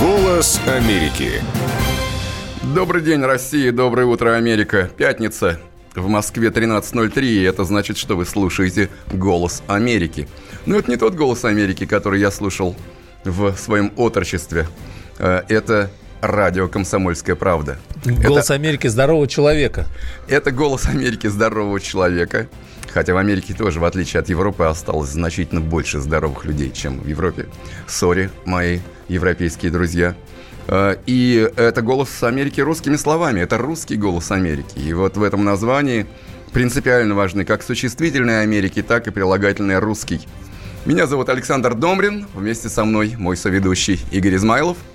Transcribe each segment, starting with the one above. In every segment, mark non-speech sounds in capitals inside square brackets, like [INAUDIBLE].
Голос Америки. Добрый день, Россия, доброе утро, Америка. Пятница. В Москве 13.03, и это значит, что вы слушаете «Голос Америки». Но это не тот «Голос Америки», который я слушал в своем отрочестве. Э, это радио «Комсомольская правда». Голос это, Америки здорового человека. Это голос Америки здорового человека. Хотя в Америке тоже, в отличие от Европы, осталось значительно больше здоровых людей, чем в Европе. Сори, мои европейские друзья. Э, и это голос Америки русскими словами. Это русский голос Америки. И вот в этом названии принципиально важны как существительные Америки, так и прилагательные русский. Меня зовут Александр Домрин. Вместе со мной мой соведущий Игорь Измайлов –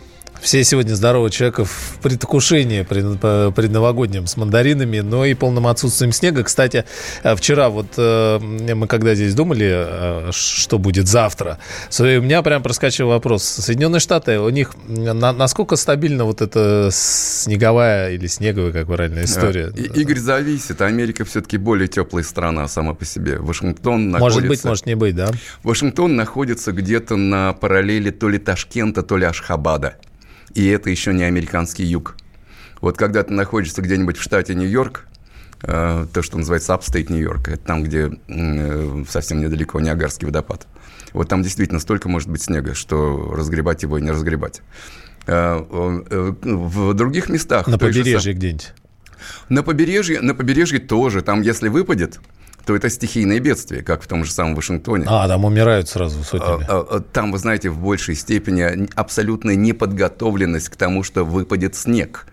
все сегодня здорового человека в предвкушении предновогоднем с мандаринами, но и полным отсутствием снега. Кстати, э, вчера вот э, мы когда здесь думали, э, что будет завтра, у меня прям проскочил вопрос. Соединенные Штаты, у них насколько стабильна вот эта снеговая или снеговая, как правильная история? Игорь, зависит. Америка все-таки более теплая страна сама по себе. Вашингтон находится... Может быть, может не быть, да? Вашингтон находится где-то на параллели то ли Ташкента, то ли Ашхабада. И это еще не американский юг. Вот когда ты находишься где-нибудь в штате Нью-Йорк, э, то, что называется Upstate Нью-Йорк, это там, где э, совсем недалеко Ниагарский водопад. Вот там действительно столько может быть снега, что разгребать его и не разгребать. Э, в других местах... На побережье же... где-нибудь? На побережье, на побережье тоже. Там, если выпадет, то это стихийное бедствие, как в том же самом Вашингтоне. А, там умирают сразу сотнями. А, а, там, вы знаете, в большей степени абсолютная неподготовленность к тому, что выпадет снег.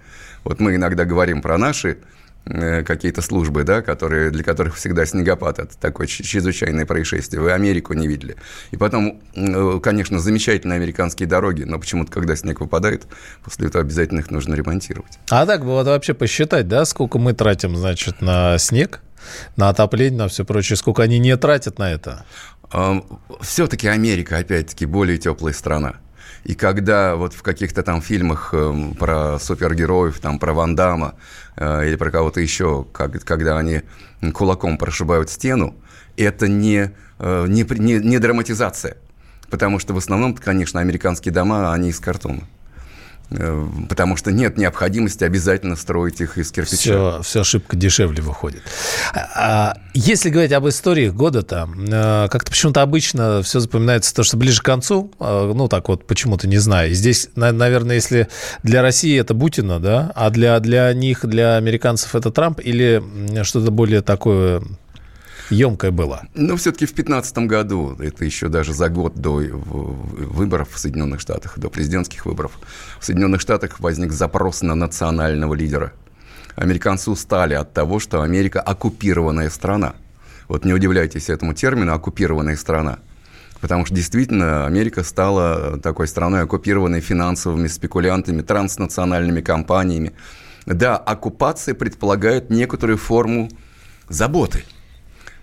Вот мы иногда говорим про наши э, какие-то службы, да, которые, для которых всегда снегопад – это такое чрезвычайное происшествие. Вы Америку не видели. И потом, э, конечно, замечательные американские дороги, но почему-то, когда снег выпадает, после этого обязательно их нужно ремонтировать. А так вот вообще посчитать, да, сколько мы тратим, значит, на снег – на отопление, на все прочее, сколько они не тратят на это? Все-таки Америка, опять-таки, более теплая страна. И когда вот в каких-то там фильмах э, про супергероев, там про Ван Дамма э, или про кого-то еще, как, когда они кулаком прошибают стену, это не, э, не, не, не драматизация. Потому что в основном, конечно, американские дома, они из картона. Э, потому что нет необходимости обязательно строить их из кирпича. Все, все ошибка дешевле выходит. А, если говорить об историях года-то, э, как-то почему-то обычно все запоминается то, что ближе к концу, э, ну так вот почему-то не знаю. Здесь, наверное, если для России это Бутина, да, а для, для них, для американцев это Трамп или что-то более такое емкое было. Но все-таки в 2015 году, это еще даже за год до выборов в Соединенных Штатах, до президентских выборов, в Соединенных Штатах возник запрос на национального лидера. Американцы устали от того, что Америка оккупированная страна. Вот не удивляйтесь этому термину «оккупированная страна». Потому что действительно Америка стала такой страной, оккупированной финансовыми спекулянтами, транснациональными компаниями. Да, оккупация предполагает некоторую форму заботы –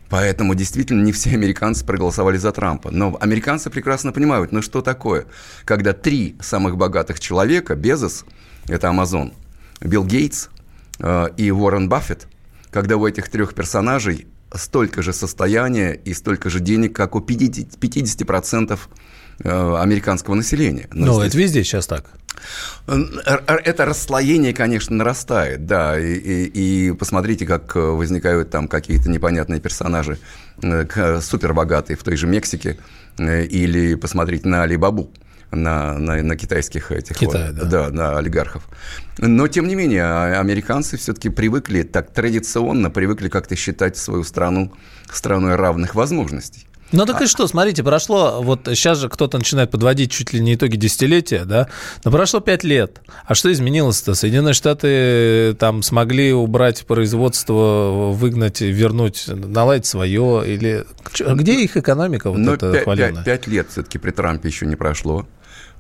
Поэтому действительно не все американцы проголосовали за Трампа. Но американцы прекрасно понимают, ну что такое, когда три самых богатых человека, Безос, это Амазон, Билл Гейтс э, и Уоррен Баффет, когда у этих трех персонажей столько же состояния и столько же денег, как у 50%, 50% э, американского населения. Но, Но здесь... это везде сейчас так. Это расслоение, конечно, нарастает, да, и, и, и посмотрите, как возникают там какие-то непонятные персонажи э, супербогатые в той же Мексике, э, или посмотрите на Алибабу на, на, на китайских этих Китай, вот, да. да, на олигархов. Но тем не менее, а, американцы все-таки привыкли так традиционно привыкли как-то считать свою страну страной равных возможностей. Ну так и что, смотрите, прошло, вот сейчас же кто-то начинает подводить чуть ли не итоги десятилетия, да, но прошло пять лет. А что изменилось-то? Соединенные Штаты э, там смогли убрать производство, выгнать, вернуть, наладить свое, или где их экономика вот но эта 5, 5 лет все-таки при Трампе еще не прошло.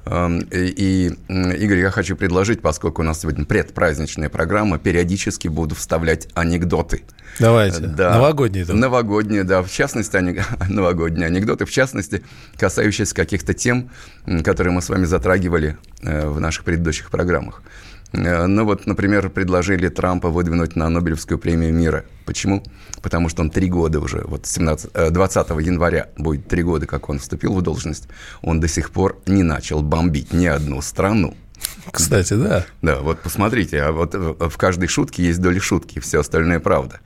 Эм, и, Игорь, я хочу предложить, поскольку у нас сегодня предпраздничная программа, периодически буду вставлять анекдоты. Давайте. Да. Новогодние. Там. Новогодние, да. В частности, ане... [LAUGHS] новогодние анекдоты, в частности, касающиеся каких-то тем, которые мы с вами затрагивали э, в наших предыдущих программах. Э, ну вот, например, предложили Трампа выдвинуть на Нобелевскую премию мира. Почему? Потому что он три года уже, вот 17, 20 января будет три года, как он вступил в должность, он до сих пор не начал бомбить ни одну страну. Кстати, да. Да, вот посмотрите, а вот в каждой шутке есть доля шутки, все остальное правда.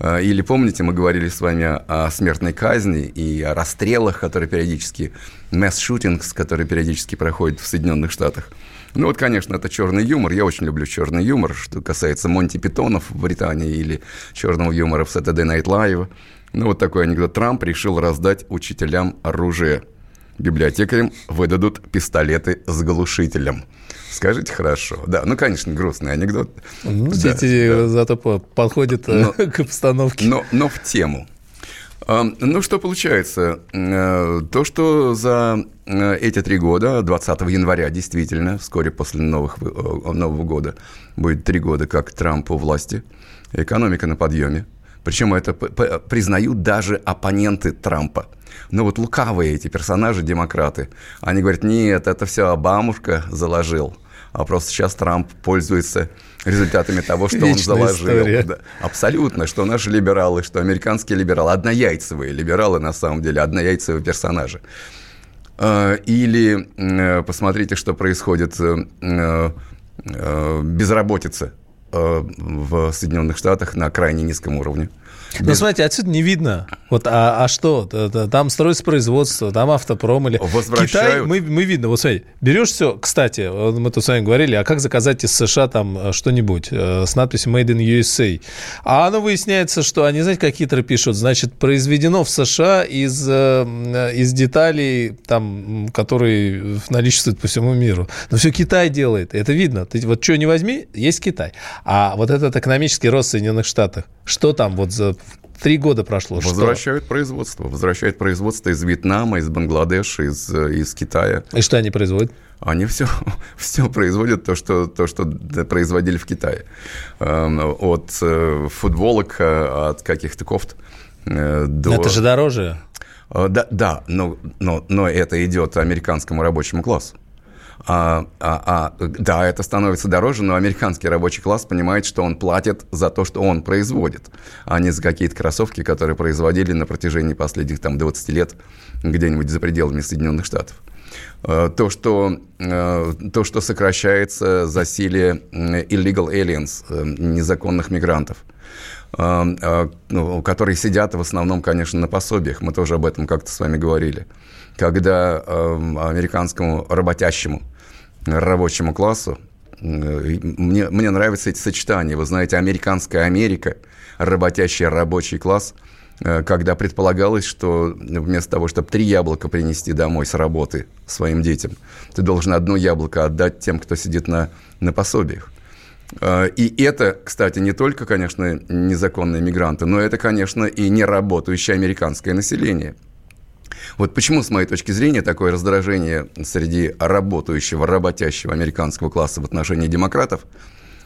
Или помните, мы говорили с вами о смертной казни и о расстрелах, которые периодически, shootings, которые периодически проходят в Соединенных Штатах. Ну вот, конечно, это черный юмор. Я очень люблю черный юмор, что касается Монти Питонов в Британии или черного юмора в Saturday Night Live. Ну вот такой анекдот. Трамп решил раздать учителям оружие. Библиотекарям выдадут пистолеты с глушителем. Скажите хорошо. Да, ну, конечно, грустный анекдот. Ну, да, дети да. зато подходят э, но, [LAUGHS] к обстановке. Но, но в тему. Ну, что получается? Э, то, что за э, эти три года, 20 января, действительно, вскоре после новых, Нового года, будет три года, как Трамп у власти, экономика на подъеме. Причем это признают даже оппоненты Трампа. Но вот лукавые эти персонажи, демократы, они говорят, нет, это все Обамушка заложил а просто сейчас Трамп пользуется результатами того, что Вечная он заложил. Да, абсолютно, что наши либералы, что американские либералы, однояйцевые либералы на самом деле, однояйцевые персонажи. А, или посмотрите, что происходит э, э, безработица э, в Соединенных Штатах на крайне низком уровне. Ну, Без... смотрите, отсюда не видно. Вот, а, а что? Там строится производство, там автопром или... Китай, мы, мы видно. Вот смотрите, берешь все, кстати, мы тут с вами говорили, а как заказать из США там э, что-нибудь э, с надписью Made in USA? А оно выясняется, что они, знаете, какие то пишут, значит, произведено в США из, э, из деталей, там, которые наличествуют по всему миру. Но все Китай делает, это видно. Ты вот что не возьми, есть Китай. А вот этот экономический рост в Соединенных Штатах, что там вот за Три года прошло. Возвращают что? производство. Возвращают производство из Вьетнама, из Бангладеша, из, из Китая. И что они производят? Они все, [LAUGHS] все производят то что, то, что производили в Китае. Эм, от э, футболок, э, от каких-то кофт э, до... Это же дороже. Да, да но, но, но это идет американскому рабочему классу. А, а, а, да, это становится дороже, но американский рабочий класс понимает, что он платит за то, что он производит, а не за какие-то кроссовки, которые производили на протяжении последних там, 20 лет где-нибудь за пределами Соединенных Штатов. А, то, что, а, то, что сокращается засилие illegal aliens, э, незаконных мигрантов, которые сидят в основном, конечно, на пособиях. Мы тоже об этом как-то с вами говорили. Когда американскому работящему рабочему классу. Мне, мне нравятся эти сочетания. Вы знаете, американская Америка, работящий рабочий класс, э, когда предполагалось, что вместо того, чтобы три яблока принести домой с работы своим детям, ты должен одно яблоко отдать тем, кто сидит на, на пособиях. Э, и это, кстати, не только, конечно, незаконные мигранты, но это, конечно, и неработающее американское население – вот почему, с моей точки зрения, такое раздражение среди работающего, работящего американского класса в отношении демократов,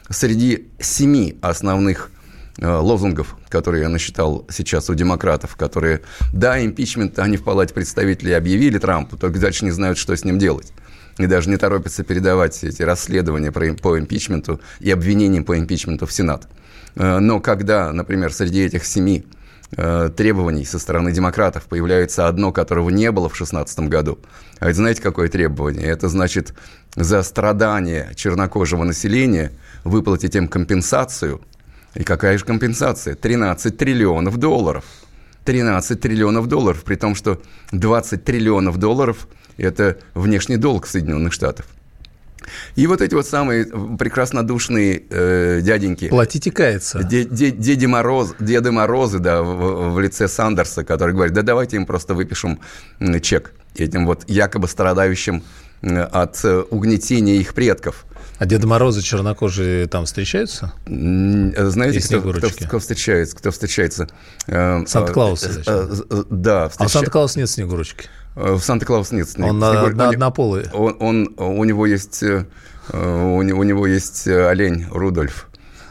среди семи основных э, лозунгов, которые я насчитал сейчас у демократов, которые, да, импичмент они в Палате представителей объявили Трампу, только дальше не знают, что с ним делать. И даже не торопятся передавать эти расследования по импичменту и обвинениям по импичменту в Сенат. Э, но когда, например, среди этих семи Э, требований со стороны демократов появляется одно, которого не было в 2016 году. А это знаете, какое требование? Это значит за страдания чернокожего населения выплатить им компенсацию. И какая же компенсация? 13 триллионов долларов. 13 триллионов долларов, при том, что 20 триллионов долларов – это внешний долг Соединенных Штатов. И вот эти вот самые прекраснодушные э, дяденьки. Платите кается. Де, де, Деди Мороз, Деды Морозы, да, в, в лице Сандерса, который говорит, да давайте им просто выпишем чек этим вот якобы страдающим от э, угнетения их предков. А Деда Морозы чернокожие там встречаются? Знаете, кто, кто, кто встречается? Кто встречается? Э, Санта-Клаус. Э, да. Встреча... А у Санта-Клауса нет Снегурочки? В Санта-Клаус нет снег. Он Снегурь... на, однополый. Он, он, у него есть у него, у него есть олень Рудольф.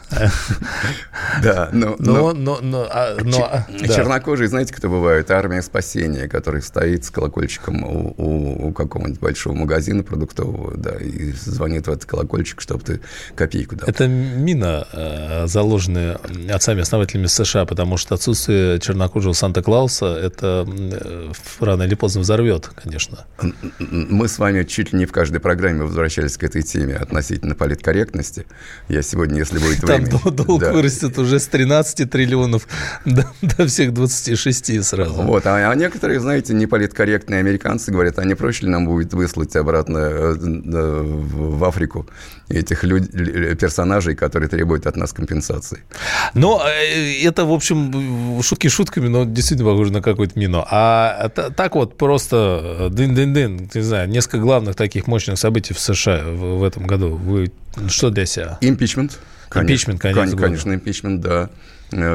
[LAUGHS] Да, но... Но, но, но, а, но, а, да. Чернокожие, знаете, кто бывает? Армия спасения, который стоит с колокольчиком у, у, у какого-нибудь большого магазина продуктового, да, и звонит в этот колокольчик, чтобы ты копейку дал. Это мина, э, заложенная отцами-основателями США, потому что отсутствие чернокожего Санта-Клауса это э, рано или поздно взорвет, конечно. Мы с вами чуть ли не в каждой программе возвращались к этой теме относительно политкорректности. Я сегодня, если будет Там время... долг да. вырастет уже с 13 триллионов до, до всех 26 сразу. Вот, а, а некоторые, знаете, неполиткорректные американцы говорят, а не проще ли нам будет выслать обратно э, э, в Африку этих люд... персонажей, которые требуют от нас компенсации. Но э, это, в общем, шутки шутками, но действительно похоже на какую-то мину. А так вот просто дын-дын-дын, не знаю, несколько главных таких мощных событий в США в, в этом году. Вы что для себя? Импичмент. Импичмент, конечно. Конечно, импичмент, да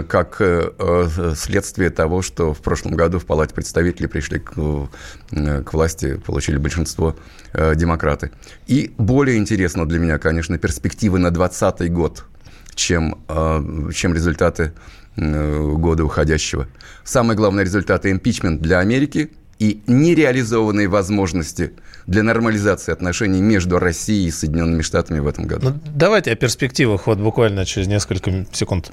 как следствие того, что в прошлом году в Палате представителей пришли к, к власти, получили большинство демократы. И более интересно для меня, конечно, перспективы на 2020 год, чем, чем результаты года уходящего. Самые главные результаты импичмент для Америки и нереализованные возможности для нормализации отношений между Россией и Соединенными Штатами в этом году. Ну, давайте о перспективах вот буквально через несколько секунд.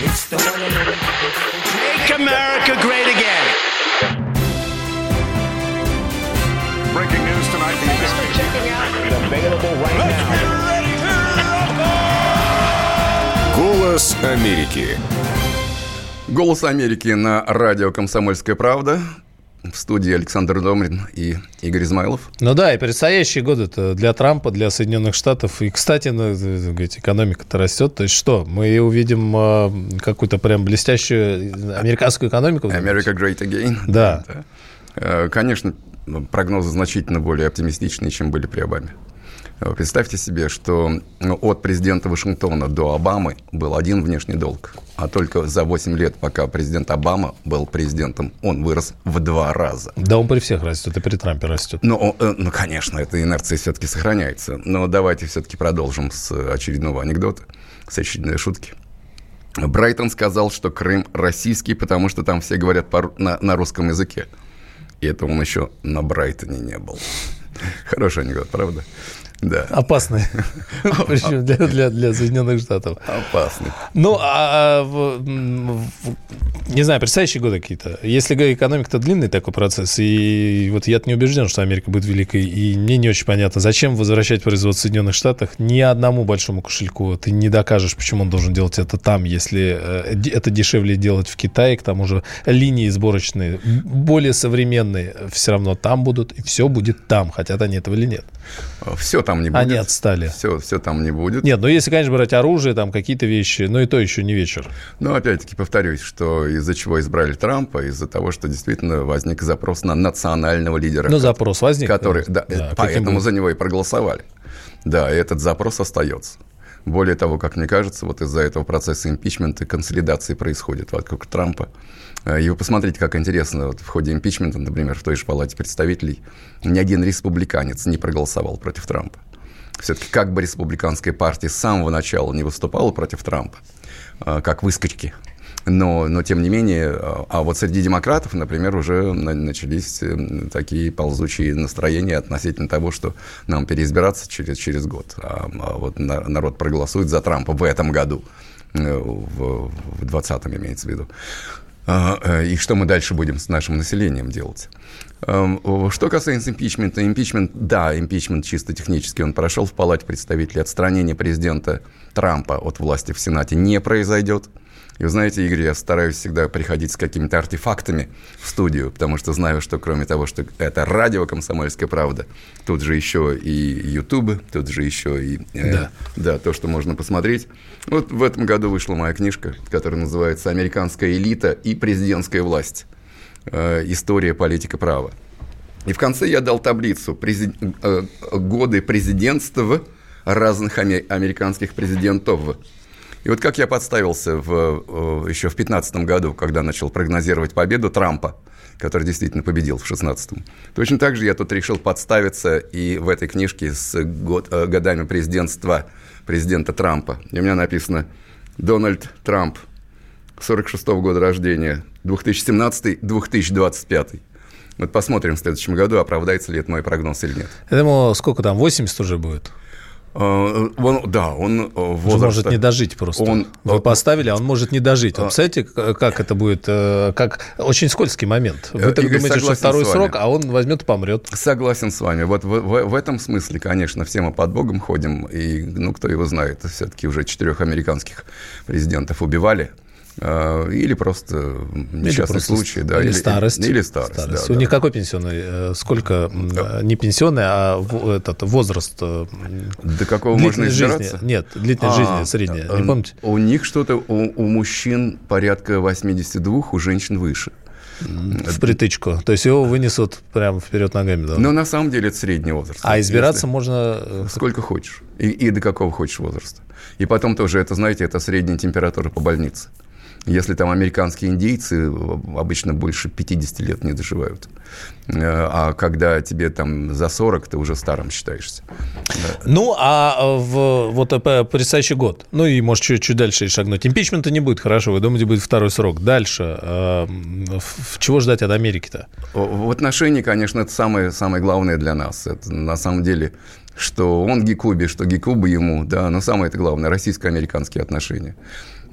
Make America great again. Breaking news tonight. Голос Америки. Голос Америки на радио «Комсомольская правда». В студии Александр Домрин и Игорь Измайлов. Ну да, и предстоящие годы -то для Трампа, для Соединенных Штатов. И, кстати, ну, говорить, экономика-то растет. То есть что, мы увидим э, какую-то прям блестящую американскую экономику? America Great Again. Да. Э, Конечно, прогнозы значительно более оптимистичные, чем были при Обаме. Э, Представьте себе, что ну, от президента Вашингтона до Обамы был один внешний долг, а только за 8 лет, пока президент Обама был президентом, он вырос в два раза. Да он при всех растет, и при Трампе растет. Ну, э, ну конечно, эта инерция все-таки сохраняется. Но давайте все-таки продолжим с очередного анекдота, с очередной шутки. Брайтон сказал, что Крым российский, потому что там все говорят по- на, на русском языке. И это он еще на Брайтоне не был. [LAUGHS] Хороший анекдот, правда? Да. Опасный. [LAUGHS] Причем для, для, для Соединенных Штатов. Опасный. Ну, а, в- не знаю, предстоящие годы какие-то. Если экономика-то длинный такой процесс, и вот я не убежден, что Америка будет великой, и мне не очень понятно, зачем возвращать производство в Соединенных Штатах ни одному большому кошельку. Ты не докажешь, почему он должен делать это там, если э, это дешевле делать в Китае, к тому же линии сборочные, более современные, все равно там будут, и все будет там, хотят они этого или нет. Все там не будет. Они отстали. Все, все там не будет. Нет, ну если, конечно, брать оружие, там какие-то вещи, но и то еще не вечер. Но опять-таки повторюсь, что из-за чего избрали Трампа, из-за того, что действительно возник запрос на национального лидера. Ну, запрос возник. который, да, Да, поэтому будет? за него и проголосовали. Да, и этот запрос остается. Более того, как мне кажется, вот из-за этого процесса импичмента консолидации происходит вокруг Трампа. Э, И вы посмотрите, как интересно, вот в ходе импичмента, например, в той же палате представителей, ни один республиканец не проголосовал против Трампа. Все-таки как бы республиканская партия с самого начала не выступала против Трампа, э, как выскочки, но, но тем не менее, э, а вот среди демократов, например, уже на- начались такие ползучие настроения относительно того, что нам переизбираться через, через год. А, а вот на- народ проголосует за Трампа в этом году, в, в 20-м имеется в виду. А, э, И что мы дальше будем с нашим населением делать? Эм, Что касается импичмента, импичмент, да, импичмент чисто технически, он прошел в Палате представителей. Отстранение президента Трампа от власти в Сенате не произойдет. И вы знаете, Игорь, я стараюсь всегда приходить с какими-то артефактами в студию, потому что знаю, что кроме того, что это радио «Комсомольская правда», тут же еще и Ютуб, тут же еще и э, Да. да, то, что можно посмотреть. Вот в этом году вышла моя книжка, которая называется «Американская элита и президентская власть. Э, История, политика, права». И в конце я дал таблицу прези- э, годы президентства разных аме- американских президентов. И вот как я подставился в, э, еще в 2015 году, когда начал прогнозировать победу Трампа, который действительно победил в 16-м. Точно так же я тут решил подставиться и в этой книжке с год- э, годами президентства президента Трампа. И у меня написано «Дональд Трамп, 46 года рождения, 2017-2025». Вот посмотрим в следующем году, оправдается ли это мой прогноз или нет. Я думаю, сколько там, 80 уже будет? Э, Он, да, он э, Он возраста... может не дожить просто. Он- Вы поставили, а он может не дожить. Вы представляете, как это будет? э, Как очень скользкий момент. Вы Э, так Игорь, думаете, что второй срок, а он возьмет и помрет. Согласен с вами. Вот в, в- в этом смысле, конечно, все мы под Богом ходим. И, ну, кто его знает, все-таки уже четырех америких президентов убивали. Э, Или просто Или несчастный просто случай. Да, или, старость. Или старость, да, Старость. да. У них какой пенсионный? э, Сколько? м, э, Не пенсионный, а этот возраст. До какого можно избираться? жизни. Нет, длительность А, жизни средняя. Не помните? У них что-то, у, у мужчин порядка 82, у женщин выше. В притычку. То есть его вынесут прямо вперед ногами. да? Но на самом деле это средний возраст. а избираться Если- можно... Сколько хочешь. И, и до какого хочешь возраста. И потом тоже, это, знаете, это средняя температура по больнице. Если там американские индейцы э, обычно больше 50 лет не доживают. Э, А когда тебе там за 40, ты уже старым считаешься. Ну, а э, в вот предстоящий год, ну и, может, чуть-чуть дальше шагнуть. Импичмента не будет, хорошо, вы думаете, будет второй срок. Дальше, чего ждать от Америки-то? В в отношении, конечно, это самое, самое главное для нас. Это на самом деле, что он Гекубе, что Гекуба ему, да, но самое это главное, российско-американские отношения.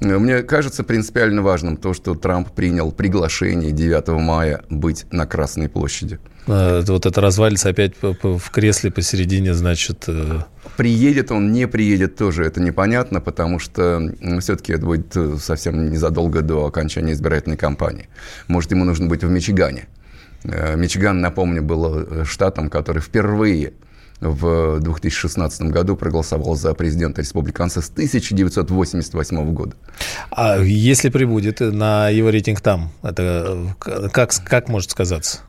Э, Мне кажется принципиально важным то, что Трамп принял приглашение 9 мая быть на Красной площади. Э, Вот это развалится опять в кресле посередине, значит... э, Приедет он, не приедет, тоже это непонятно, потому что все-таки это будет э, совсем незадолго до окончания избирательной кампании. Может, ему нужно быть в Мичигане. Мичиган, напомню, был штатом, который впервые в 2016 году проголосовал за президента республиканца с 1988 года. А если прибудет на его рейтинг там, это как, как может сказаться?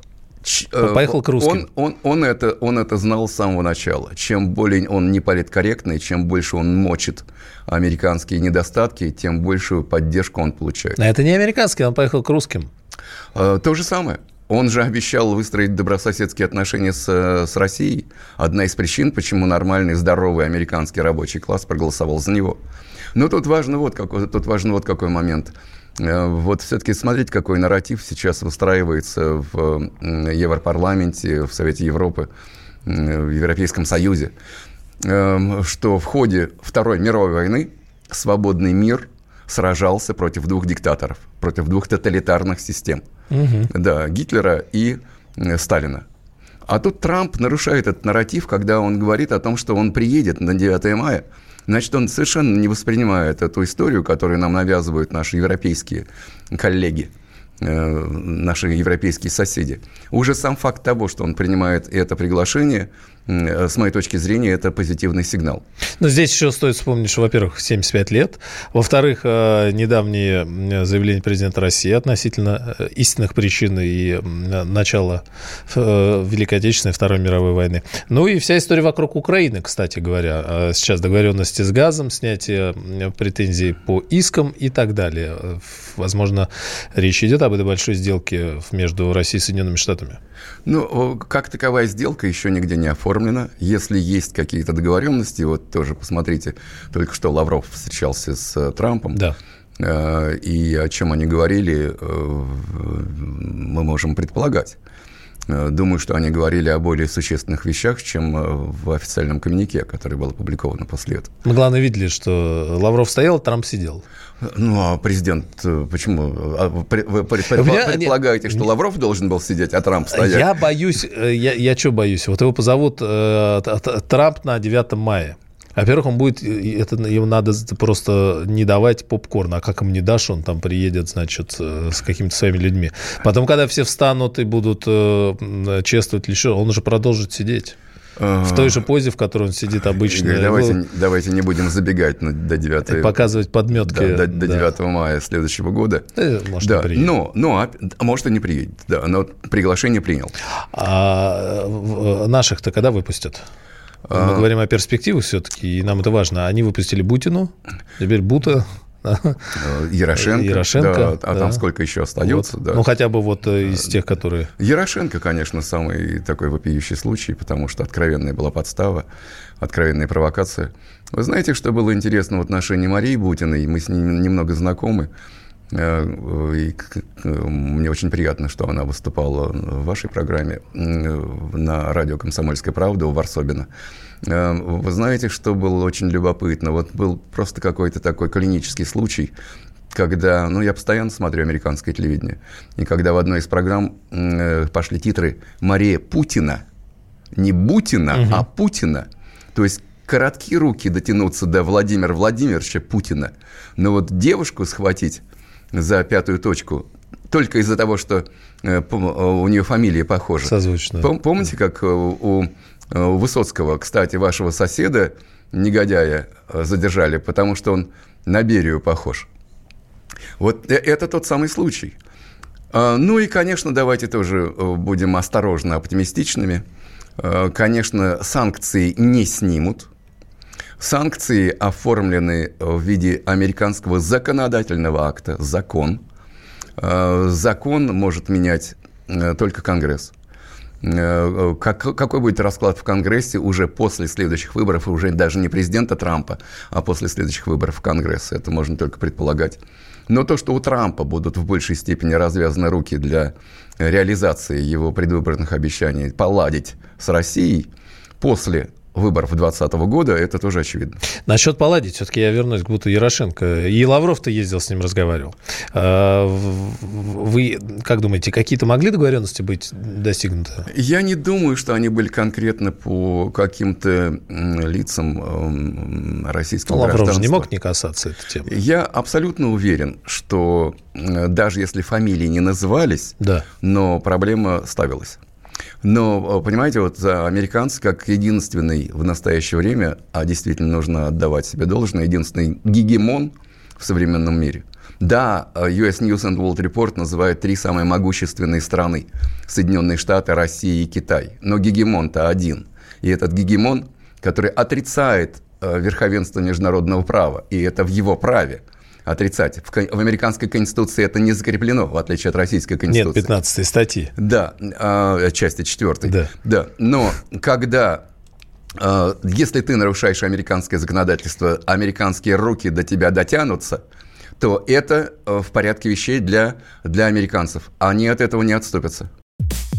Э, поехал к русским. Он, он, он, это, он это знал с самого начала. Чем более он неполиткорректный, чем больше он мочит американские недостатки, тем большую поддержку он получает. А это не американский, он поехал к русским. Э, То же самое. Он же обещал выстроить добрососедские отношения с, э, с Россией. Одна из причин, почему нормальный, здоровый американский рабочий класс проголосовал за него. Но тут важно вот какой, тут важно вот какой момент. Э, Вот все-таки смотрите, какой нарратив сейчас выстраивается в Европарламенте, в Совете Европы, в Европейском Союзе, Эм, что в ходе Второй мировой войны свободный мир сражался против двух диктаторов, против двух тоталитарных систем. Да, Гитлера и э, Сталина. А тут Трамп нарушает этот нарратив, когда он говорит о том, что он приедет на 9 мая. Значит, он совершенно не воспринимает эту историю, которую нам навязывают наши европейские коллеги, э, наши европейские соседи. Уже сам факт того, что он принимает это приглашение, с моей точки зрения, это позитивный сигнал. Но здесь еще стоит вспомнить, что, во-первых, 75 лет. Во-вторых, э, недавние м, заявления президента России относительно э, истинных причин и начала э, Великой Отечественной Второй мировой войны. Ну и вся история вокруг Украины, кстати говоря. Э, Сейчас договоренности с газом, снятие претензий по искам и так далее. Э, Возможно, речь идет об этой большой сделке между Россией и Соединенными Штатами. Ну, как таковая сделка еще нигде не оформлена. Если есть какие-то договоренности, вот тоже посмотрите, только что Лавров встречался с э, Трампом. Да. Э, И о чем они говорили, э, мы можем предполагать. Э, Думаю, что они говорили о более существенных вещах, чем э, в официальном коммюнике, который был опубликован после этого. Мы, главное, видели, что Лавров стоял, Трамп сидел. Ну, а президент, э, почему? А Вы пред- вы пред- У меня- предполагаете, что Лавров должен был сидеть, а Трамп стоять? Я боюсь, я, я что боюсь? Вот его позовут э, Трамп на 9 мая. Во-первых, он будет, это ему надо просто не давать попкорн, а как им не дашь, он там приедет, значит, э, с какими-то своими людьми. Потом, когда все встанут и будут э, чествовать еще, он уже продолжит сидеть. В той же позе, в которой он сидит обычно. Игорь, давайте, давайте не будем забегать на, до 9 Показывать подметки. Да, до, до 9 мая следующего года. Да, может, да, приедет. но, но, а может, и не приедет. Да, но приглашение принял. А в- наших-то когда выпустят? Мы говорим о перспективах все-таки, и нам это важно. Они выпустили Бутину, теперь Бута, [LAUGHS] Э, Ярошенко. Ярошенко, да, а да. там сколько еще остается, Вот. да. Ну, хотя бы вот э, из тех, которые... Ярошенко, конечно, самый такой вопиющий случай, потому что откровенная была подстава, откровенная провокация. Вы знаете, что было интересно в отношении Марии Бутиной? Мы с ней немного знакомы. Э, И мне очень приятно, что она выступала в вашей программе на радио «Комсомольская правда» у Варсобина. Э, Вы знаете, что было очень любопытно? Вот был просто какой-то такой клинический случай, когда, ну, я постоянно смотрю американское телевидение, и когда в одной из программ э, пошли титры «Мария Путина», не Бутина, а Путина, то есть короткие руки дотянуться до Владимира Владимировича Путина, но вот девушку схватить за пятую точку только из-за того, что э, э, у нее фамилия похожа. Созвучная. Пом- Помните, как э, у, Высоцкого, кстати, вашего соседа, негодяя, задержали, потому что он на Берию похож? Вот это тот самый случай. А, Ну и, конечно, давайте тоже будем осторожно оптимистичными. Конечно, санкции не снимут. Санкции оформлены в виде американского законодательного акта, закон. Э, Закон может менять э, только Конгресс. Э, как- какой будет расклад в Конгрессе уже после следующих выборов, уже даже не президента Трампа, а после следующих выборов в Конгресс, это можно только предполагать. Но то, что у Трампа будут в большей степени развязаны руки для реализации его предвыборных обещаний поладить с Россией после выборов 2020 года, это тоже очевидно. Насчет поладить, все-таки я вернусь к Буту Ярошенко. И Лавров-то ездил с ним, разговаривал. А, Вы как думаете, какие-то могли договоренности быть достигнуты? Я не думаю, что они были конкретно по каким-то лицам м, российского Ну, Лавров же не гражданства. мог не касаться этой темы. Я абсолютно уверен, что м, даже если фамилии не назывались, Да. но проблема ставилась. Но, э, понимаете, вот за американцы, как единственный в настоящее время, а действительно нужно отдавать себе должное, единственный гегемон в современном мире. Да, э, US News and World Report называет три самые могущественные страны. Соединенные Штаты, Россия и Китай. Но гегемон-то один. И этот гегемон, который отрицает э, верховенство международного права, и это в его праве отрицать. В, в американской конституции это не закреплено, в отличие от российской Нет, конституции. 15 статьи. Да, а, части четвертой. Да. да. Но когда, а, если ты нарушаешь американское законодательство, американские руки до тебя дотянутся, то это э, в порядке вещей для, для американцев. Они от этого не отступятся.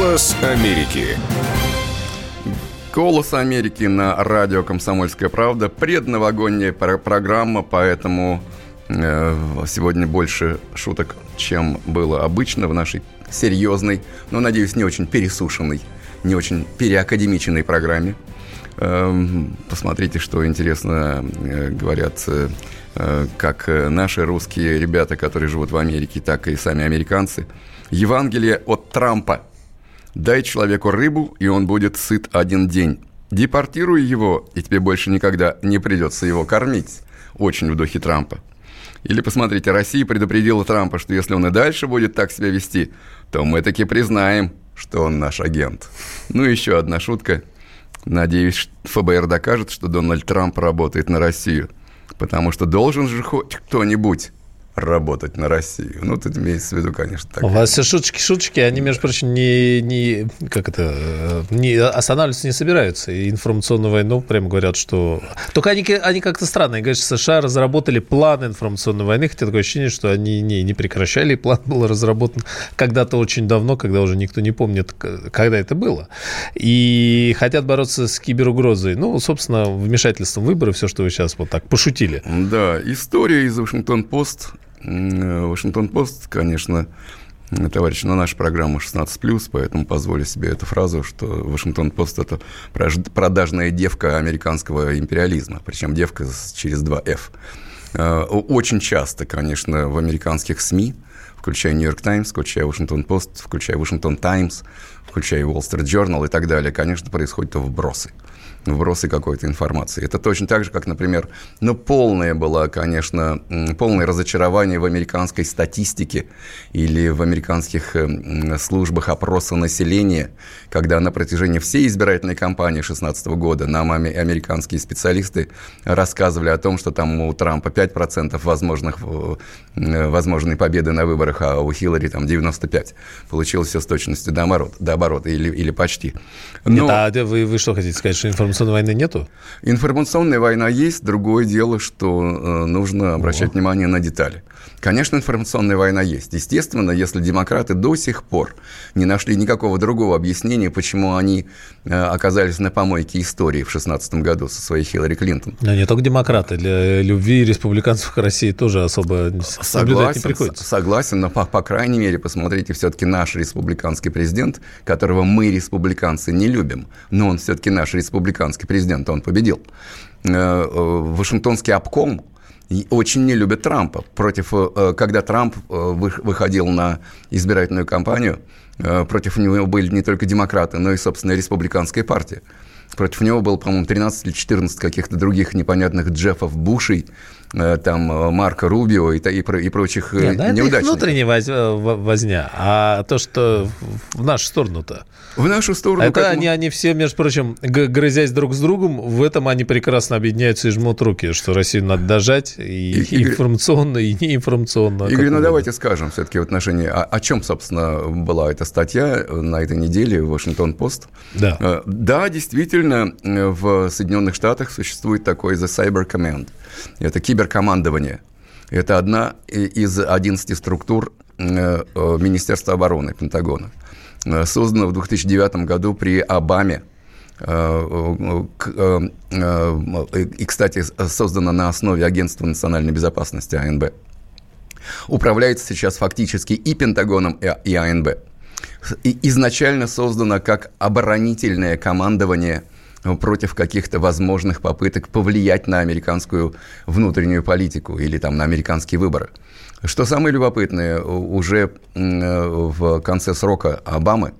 Голос Америки. «Голос Америки» на радио «Комсомольская правда». Предновогодняя про- программа, поэтому э, сегодня больше шуток, чем было обычно в нашей серьезной, но, надеюсь, не очень пересушенной, не очень переакадемиченной программе. Эм, Посмотрите, что интересно э, говорят э, как наши русские ребята, которые живут в Америке, так и сами американцы. Евангелие от Трампа. Дай человеку рыбу, и он будет сыт один день. Депортируй его, и тебе больше никогда не придется его кормить. Очень в духе Трампа. Или посмотрите, Россия предупредила Трампа, что если он и дальше будет так себя вести, то мы таки признаем, что он наш агент. Ну, еще одна шутка. Надеюсь, ФБР докажет, что Дональд Трамп работает на Россию. Потому что должен же хоть кто-нибудь работать на Россию. Ну, тут имеется в виду, конечно, так. У вас все шуточки, шуточки, они, между прочим, не, не, как это, не останавливаться не собираются. И информационную войну прямо говорят, что... Только они, они как-то странные. Говорят, что США разработали план информационной войны, хотя такое ощущение, что они не, не прекращали. План был разработан когда-то очень давно, когда уже никто не помнит, когда это было. И хотят бороться с киберугрозой. Ну, собственно, вмешательством выборы, все, что вы сейчас вот так пошутили. Да, история из Вашингтон-Пост Вашингтон-Пост, конечно, товарищ, на нашу программу 16+, поэтому позволю себе эту фразу, что Вашингтон-Пост – это продажная девка американского империализма, причем девка через два «Ф». Э, очень часто, конечно, в американских СМИ, включая «Нью-Йорк Таймс», включая «Вашингтон-Пост», включая «Вашингтон Таймс», включая «Wall Street Journal» и так далее, конечно, происходят вбросы – вбросы какой-то информации. Это точно так же, как, например, ну, полное было, конечно, полное разочарование в американской статистике или в американских э, службах опроса населения, когда на протяжении всей избирательной кампании 2016 года нам американские специалисты рассказывали о том, что там у Трампа 5% возможных, э, возможной победы на выборах, а у Хиллари там 95%. Получилось все с точностью до оборота, до оборота или, или почти. Но... Нет, а вы, вы что хотите сказать, что информация информационной войны нету? Информационная война есть. Другое дело, что э, нужно обращать О. внимание на детали. Конечно, информационная война есть. Естественно, если демократы до сих пор не нашли никакого другого объяснения, почему они э, оказались на помойке истории в 2016 году со своей Хиллари Клинтон. Но не только демократы. Для любви республиканцев к России тоже особо согласен, не приходится. Согласен, но по, по крайней мере, посмотрите, все-таки наш республиканский президент, которого мы, республиканцы, не любим, но он все-таки наш республиканский президент, он победил. Э, э, Вашингтонский обком очень не любят Трампа. Против, э, когда Трамп э, выходил на избирательную кампанию, э, против него были не только демократы, но и, собственно, республиканская партия. Против него было, по-моему, 13 или 14 каких-то других непонятных Джеффов Бушей, там э, Марка Рубио и, и, и прочих Нет, да, неудачников. Это внутренняя воз, возня, а то, что в нашу сторону-то. В нашу сторону. Это они, они все, между прочим, грызясь друг с другом, в этом они прекрасно объединяются и жмут руки, что Россию надо дожать и, и информационно, и неинформационно. Игорь, ну давайте скажем все-таки в отношении, о, о чем, собственно, была эта статья на этой неделе в Вашингтон-Пост. Да. Э, да, действительно, в Соединенных Штатах существует такой The Cyber Command – это киберкомандование. Это одна из 11 структур э, э, Министерства обороны, Пентагона. Э, создана в 2009 году при Обаме. И, кстати, создана на основе Агентства национальной безопасности АНБ. Управляется сейчас фактически и Пентагоном, и АНБ. Изначально создана как оборонительное командование – против каких-то возможных попыток повлиять на американскую внутреннюю политику или там на американские выборы. Что самое любопытное, уже в конце срока Обамы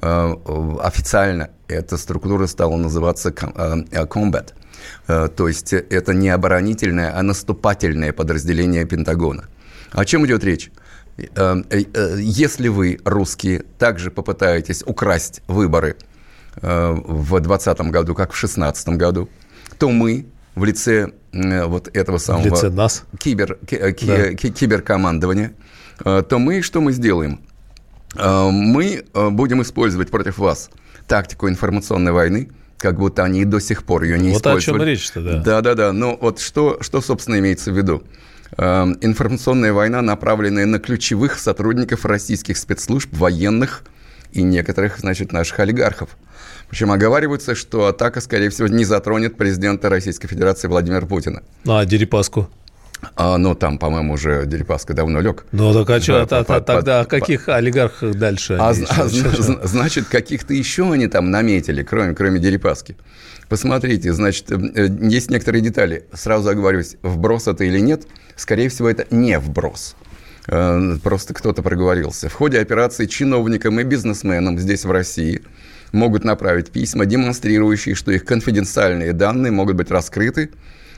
э, официально эта структура стала называться э, Combat. Э, то есть это не оборонительное, а наступательное подразделение Пентагона. О чем идет речь? Если вы, русские, также попытаетесь украсть выборы – Э, в 2020 году, как в 2016 году, то мы в лице э, вот этого самого... В лице нас? Кибер, э, ки, да. киберкомандования, то мы что мы сделаем? Мы будем использовать против вас тактику информационной войны, как будто они и до сих пор ее не вот использовали. Вот о чем речь-то, да. Да-да-да. Ну вот что, что, собственно, имеется в виду? Информационная война, направленная на ключевых сотрудников российских спецслужб, военных и некоторых, значит, наших олигархов. Причем оговаривается, что атака, скорее всего, не затронет президента Российской Федерации Владимира Путина. А Дерипаску? А, ну, там, по-моему, уже Дерипаска давно лег. Ну, так а что, да, по, тогда о каких по, олигархах дальше? А, а значит, каких-то еще они там наметили, кроме, кроме Дерипаски. Посмотрите, значит, э, есть некоторые детали. Сразу оговорюсь, вброс это или нет, скорее всего, это не вброс. Э, просто кто-то проговорился. В ходе операции чиновникам и бизнесменам здесь, в России, могут направить письма, демонстрирующие, что их конфиденциальные данные могут быть раскрыты,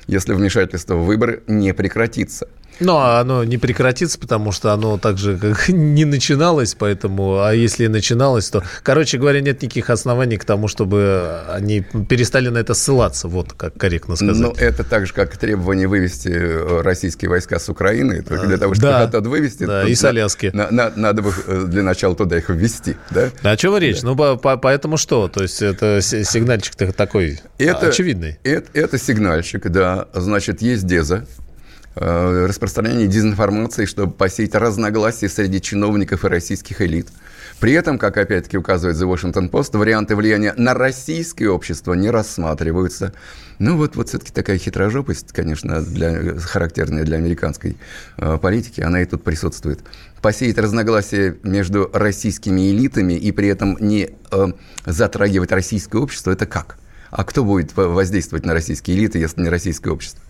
если вмешательство в выборы не прекратится. Ну, а оно не прекратится, потому что оно также как [LAUGHS] не начиналось, поэтому, а если и начиналось, то, короче говоря, нет никаких оснований к тому, чтобы они перестали на это ссылаться, вот как корректно сказать. Ну, это так же, как требование вывести э, российские войска с Украины, только для того, чтобы да, их оттуда вывести. Да, и с Аляски. На, на, надо бы э, для начала туда их ввести, да? А о чем речь? Да. Ну, по, по, поэтому что? То есть это сигнальчик такой это, очевидный. Это, это сигнальчик, да. Значит, есть Деза, распространение дезинформации, чтобы посеять разногласия среди чиновников и российских элит. При этом, как опять-таки указывает The Washington Post, варианты влияния на российское общество не рассматриваются. Ну вот, вот все-таки такая хитрожопость, конечно, для, характерная для американской э, политики, она и тут присутствует. Посеять разногласия между российскими элитами и при этом не э, затрагивать российское общество, это как? А кто будет воздействовать на российские элиты, если не российское общество?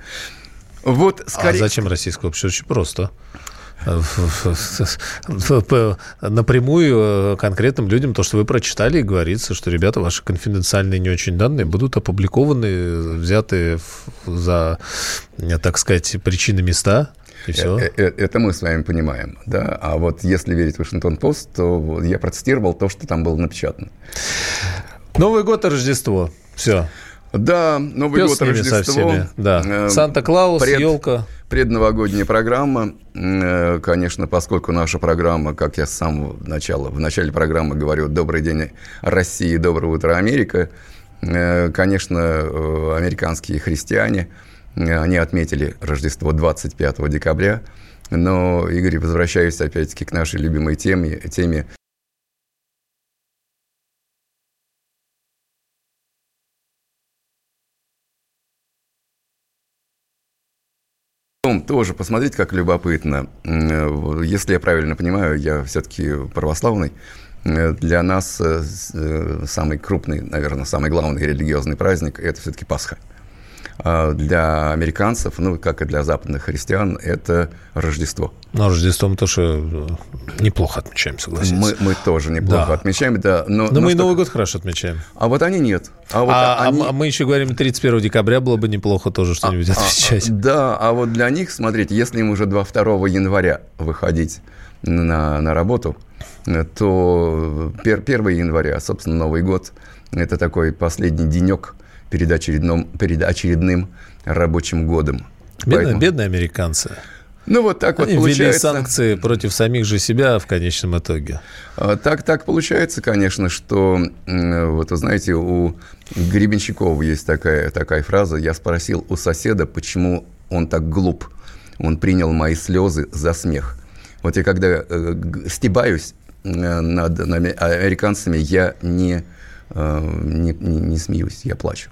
Вот, скорее... А зачем российское общество? Очень просто напрямую э, конкретным людям то, что вы прочитали, и говорится, что, ребята, ваши конфиденциальные не очень данные будут опубликованы, взяты за, так сказать, причины места. И все. Э, э, это мы с вами понимаем, да. А вот если верить Вашингтон Пост, то я процитировал то, что там было напечатано. Новый год и Рождество. Все. Да, Новый Пес год, Рождество. Да. Э, Санта-Клаус, Пред, елка. Предновогодняя программа. Э, конечно, поскольку наша программа, как я с самого начала, в начале программы говорю, добрый день России, доброе утро Америка. Э, конечно, американские христиане, они отметили Рождество 25 декабря. Но, Игорь, возвращаюсь опять-таки к нашей любимой теме, теме Тоже посмотрите, как любопытно. Э, если я правильно понимаю, я все-таки православный. Э, для нас э, самый крупный, наверное, самый главный религиозный праздник – это все-таки Пасха. А для американцев, ну, как и для западных христиан, это Рождество. Но Рождество мы тоже неплохо отмечаем, согласитесь. Мы, мы тоже неплохо да. отмечаем, да. Но, но мы и Новый год хорошо отмечаем. А вот они нет. А, вот а, они... а мы еще говорим, 31 декабря было бы неплохо тоже что-нибудь а, а отмечать. А, да, а вот для них, смотрите, если им уже 2, 2 января выходить на, на работу, то 1 января, собственно, Новый год, это такой последний денек – перед очередным, перед очередным рабочим годом. Бедные, Поэтому... бедные американцы. Ну, вот так Они вот получается. ввели санкции против самих же себя в конечном итоге. А, так, так получается, конечно, что, вот вы знаете, у Гребенщикова есть такая, такая фраза. Я спросил у соседа, почему он так глуп. Он принял мои слезы за смех. Вот я когда э, стебаюсь э, над, над американцами, я не, э, не, не, не смеюсь, я плачу.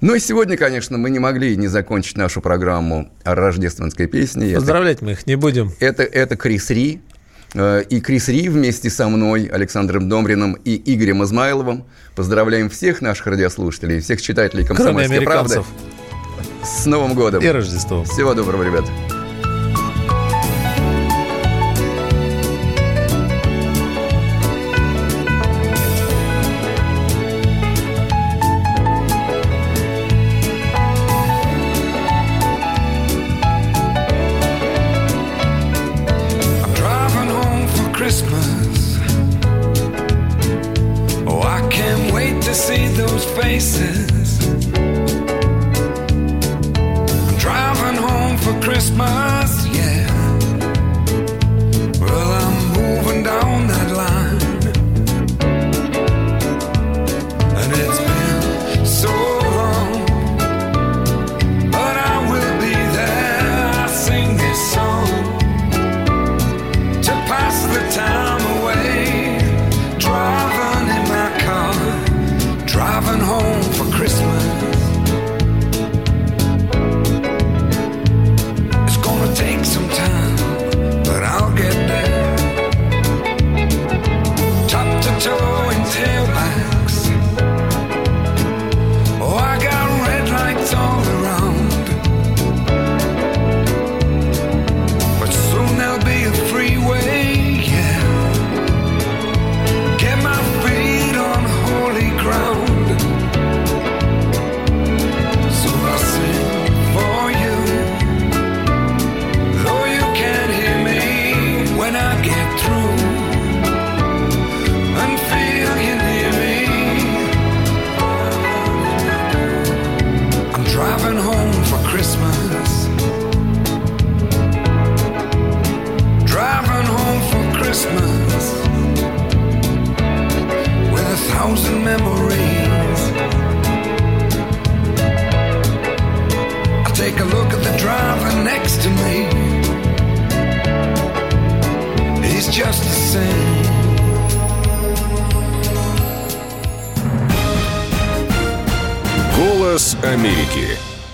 Ну и сегодня, конечно, мы не могли не закончить нашу программу рождественской песней. Поздравлять это, мы их не будем. Это, это Крис Ри. Э, и Крис Ри вместе со мной, Александром Домриным и Игорем Измайловым. Поздравляем всех наших радиослушателей, всех читателей «Комсомольской правды». С Новым годом. И Рождеством. Всего доброго, ребята.